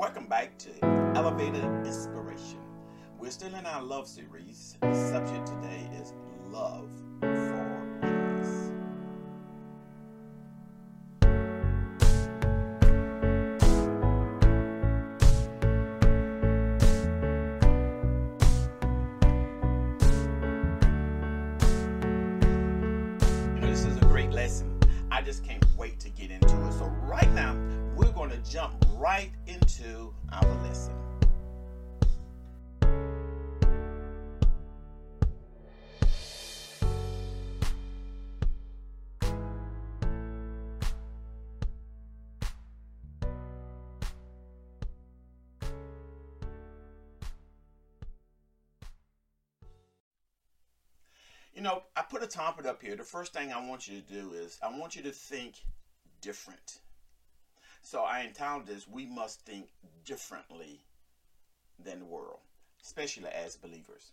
Welcome back to Elevated Inspiration. We're still in our love series. The subject today is love for know, this is a great lesson. I just can't wait to get into it. So, right now, going to jump right into our lesson. You know, I put a topic up here. The first thing I want you to do is I want you to think different. So I entitled this We Must Think Differently Than the World, especially as believers.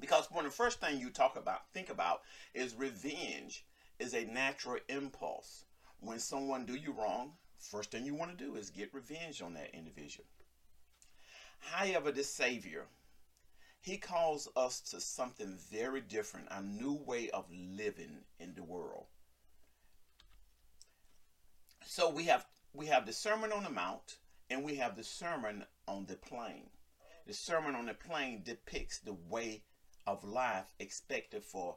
Because one of the first thing you talk about, think about, is revenge is a natural impulse. When someone do you wrong, first thing you want to do is get revenge on that individual. However, the Savior, he calls us to something very different, a new way of living in the world. So we have we have the Sermon on the Mount and we have the Sermon on the Plain. The Sermon on the Plain depicts the way of life expected for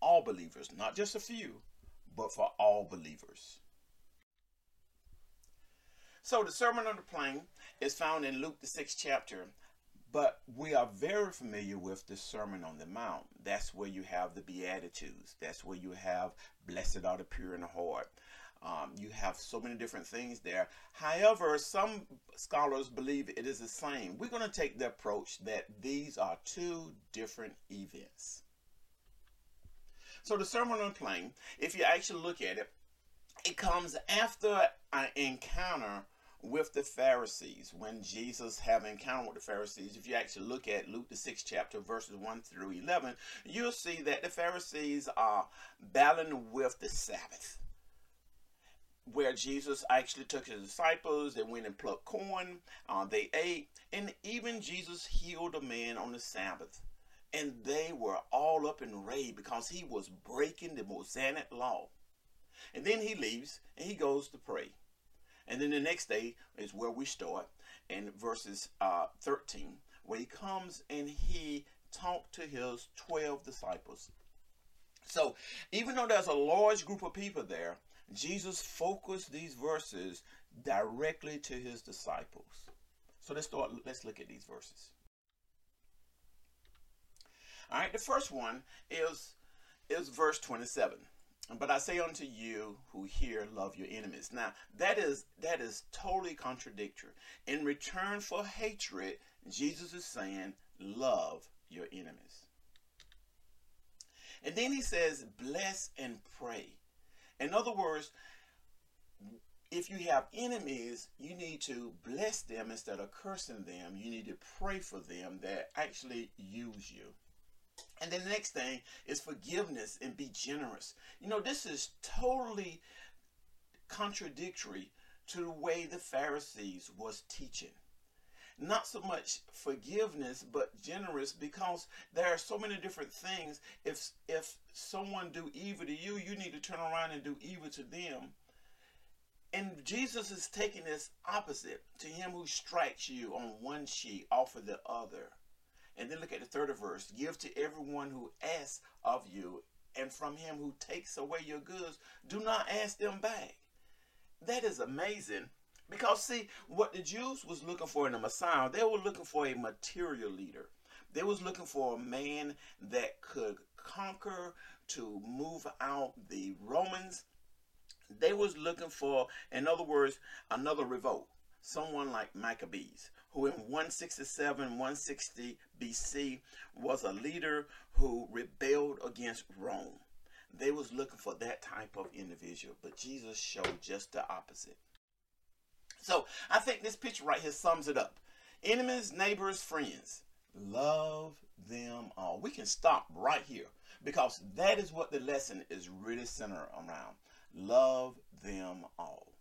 all believers, not just a few, but for all believers. So the Sermon on the Plain is found in Luke the sixth chapter, but we are very familiar with the Sermon on the Mount. That's where you have the Beatitudes. That's where you have blessed are the pure in heart. Um, you have so many different things there. However, some scholars believe it is the same. We're going to take the approach that these are two different events. So the Sermon on the Plain, if you actually look at it, it comes after an encounter with the Pharisees. When Jesus have an encounter with the Pharisees, if you actually look at Luke the sixth chapter, verses one through eleven, you'll see that the Pharisees are battling with the Sabbath. Where Jesus actually took his disciples, they went and plucked corn, uh, they ate, and even Jesus healed a man on the Sabbath. And they were all up in rage because he was breaking the Mosaic law. And then he leaves and he goes to pray. And then the next day is where we start in verses uh, 13, where he comes and he talked to his 12 disciples. So even though there's a large group of people there, Jesus focused these verses directly to his disciples. So let's start, let's look at these verses. All right, the first one is is verse 27 but I say unto you who hear, love your enemies. Now that is that is totally contradictory. In return for hatred, Jesus is saying, love your enemies. And then he says, bless and pray. In other words, if you have enemies, you need to bless them instead of cursing them. You need to pray for them that actually use you. And then the next thing is forgiveness and be generous. You know, this is totally contradictory to the way the Pharisees was teaching. Not so much forgiveness, but generous because there are so many different things. If if someone do evil to you, you need to turn around and do evil to them. And Jesus is taking this opposite. To him who strikes you on one cheek, offer the other. And then look at the third verse. Give to everyone who asks of you, and from him who takes away your goods, do not ask them back. That is amazing. Because see, what the Jews was looking for in the Messiah, they were looking for a material leader. They was looking for a man that could conquer to move out the Romans. They was looking for, in other words, another revolt. Someone like Maccabees who in 167, 160 BC was a leader who rebelled against Rome. They was looking for that type of individual, but Jesus showed just the opposite. So I think this picture right here sums it up. Enemies, neighbors, friends, love them all. We can stop right here because that is what the lesson is really centered around. Love them all.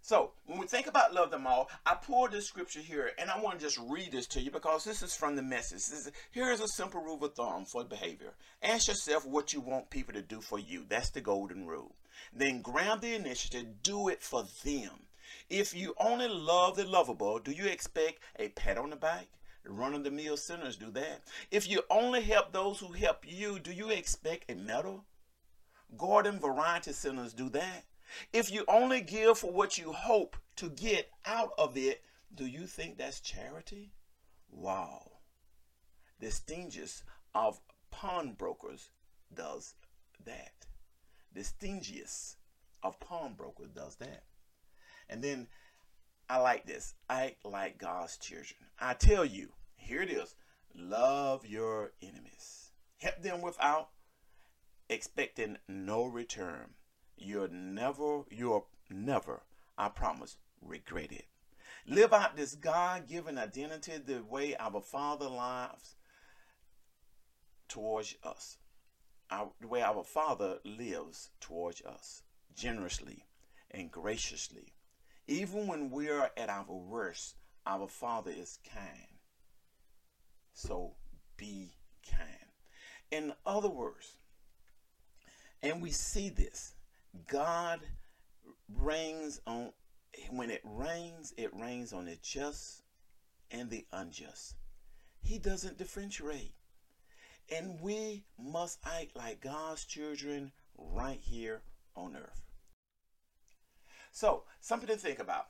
So when we think about love them all, I pulled this scripture here and I want to just read this to you because this is from the message. Is, here is a simple rule of thumb for behavior. Ask yourself what you want people to do for you. That's the golden rule. Then grab the initiative, do it for them. If you only love the lovable, do you expect a pat on the back? Run of the mill sinners do that. If you only help those who help you, do you expect a medal? Garden variety sinners do that. If you only give for what you hope to get out of it, do you think that's charity? Wow. The stingiest of pawnbrokers does that. The stingiest of pawnbrokers does that. And then I like this. Act like God's children. I tell you, here it is. Love your enemies. Help them without expecting no return you're never, you're never, I promise, regret it. Live out this God given identity the way our Father lives towards us. Our, the way our Father lives towards us, generously and graciously. Even when we are at our worst, our Father is kind. So be kind. In other words, and we see this God rains on, when it rains, it rains on the just and the unjust. He doesn't differentiate. And we must act like God's children right here on earth. So, something to think about.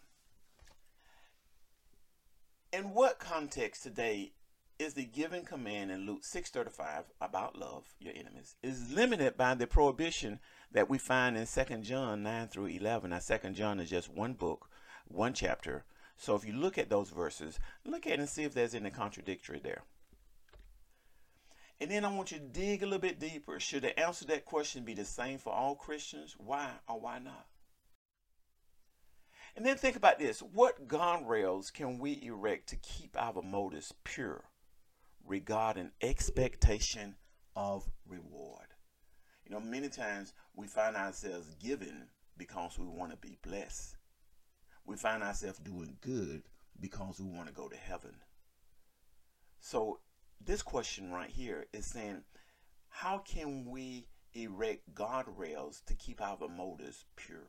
In what context today is the given command in Luke 6:35 about love your enemies is limited by the prohibition that we find in 2 John 9 through 11. Now 2 John is just one book, one chapter. So if you look at those verses, look at it and see if there's any contradictory there. And then I want you to dig a little bit deeper. Should the answer to that question be the same for all Christians? Why or why not? And then think about this. What guardrails can we erect to keep our motives pure regarding expectation of reward? You know, many times we find ourselves giving because we want to be blessed. We find ourselves doing good because we want to go to heaven. So, this question right here is saying, how can we erect guardrails to keep our motives pure?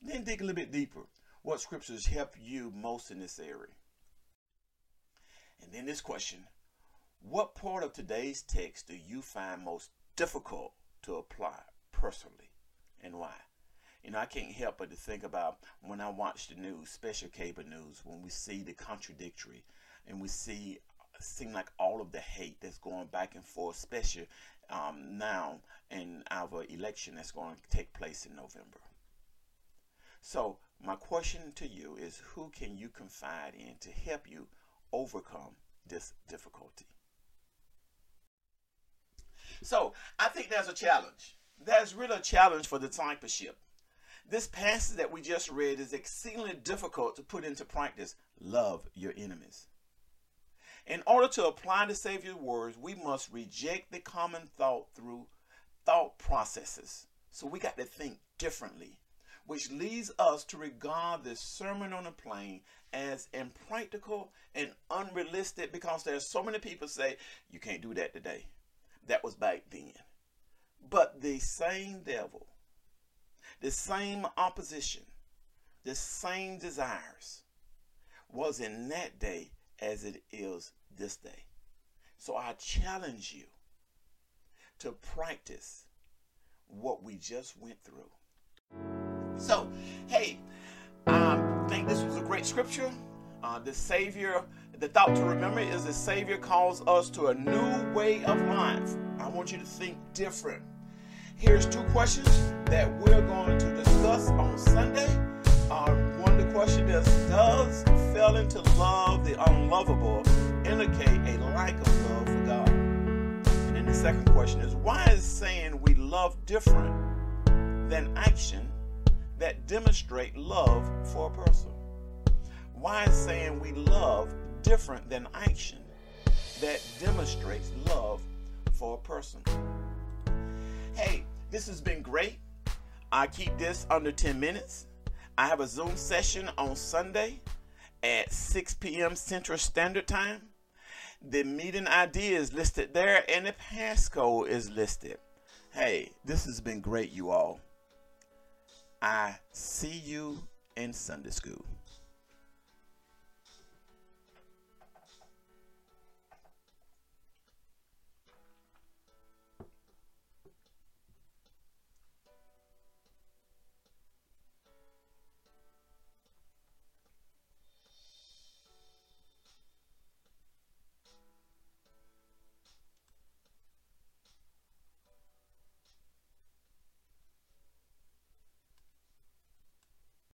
Then dig a little bit deeper. What scriptures help you most in this area? And then this question What part of today's text do you find most difficult to apply personally and why? You know, I can't help but to think about when I watch the news, special cable news, when we see the contradictory and we see seem like all of the hate that's going back and forth, especially um, now in our election that's going to take place in November. So my question to you is who can you confide in to help you overcome this difficulty? So I think there's a challenge. There's really a challenge for the discipleship. This passage that we just read is exceedingly difficult to put into practice. Love your enemies. In order to apply the Savior's words, we must reject the common thought through thought processes. So we got to think differently, which leads us to regard the Sermon on the Plain as impractical and unrealistic because there's so many people say, you can't do that today that was back then. But the same devil, the same opposition, the same desires was in that day as it is this day. So I challenge you to practice what we just went through. So, hey, I think this was a great scripture. Uh, the Savior the thought to remember is the Savior calls us to a new way of life. I want you to think different. Here's two questions that we're going to discuss on Sunday. Uh, the is Does failing to love the unlovable indicate a lack of love for God? And then the second question is Why is saying we love different than action that demonstrate love for a person? Why is saying we love different than action that demonstrates love for a person. Hey, this has been great. I keep this under 10 minutes. I have a Zoom session on Sunday at 6 p.m. Central Standard Time. The meeting ID is listed there and the passcode is listed. Hey, this has been great, you all. I see you in Sunday school.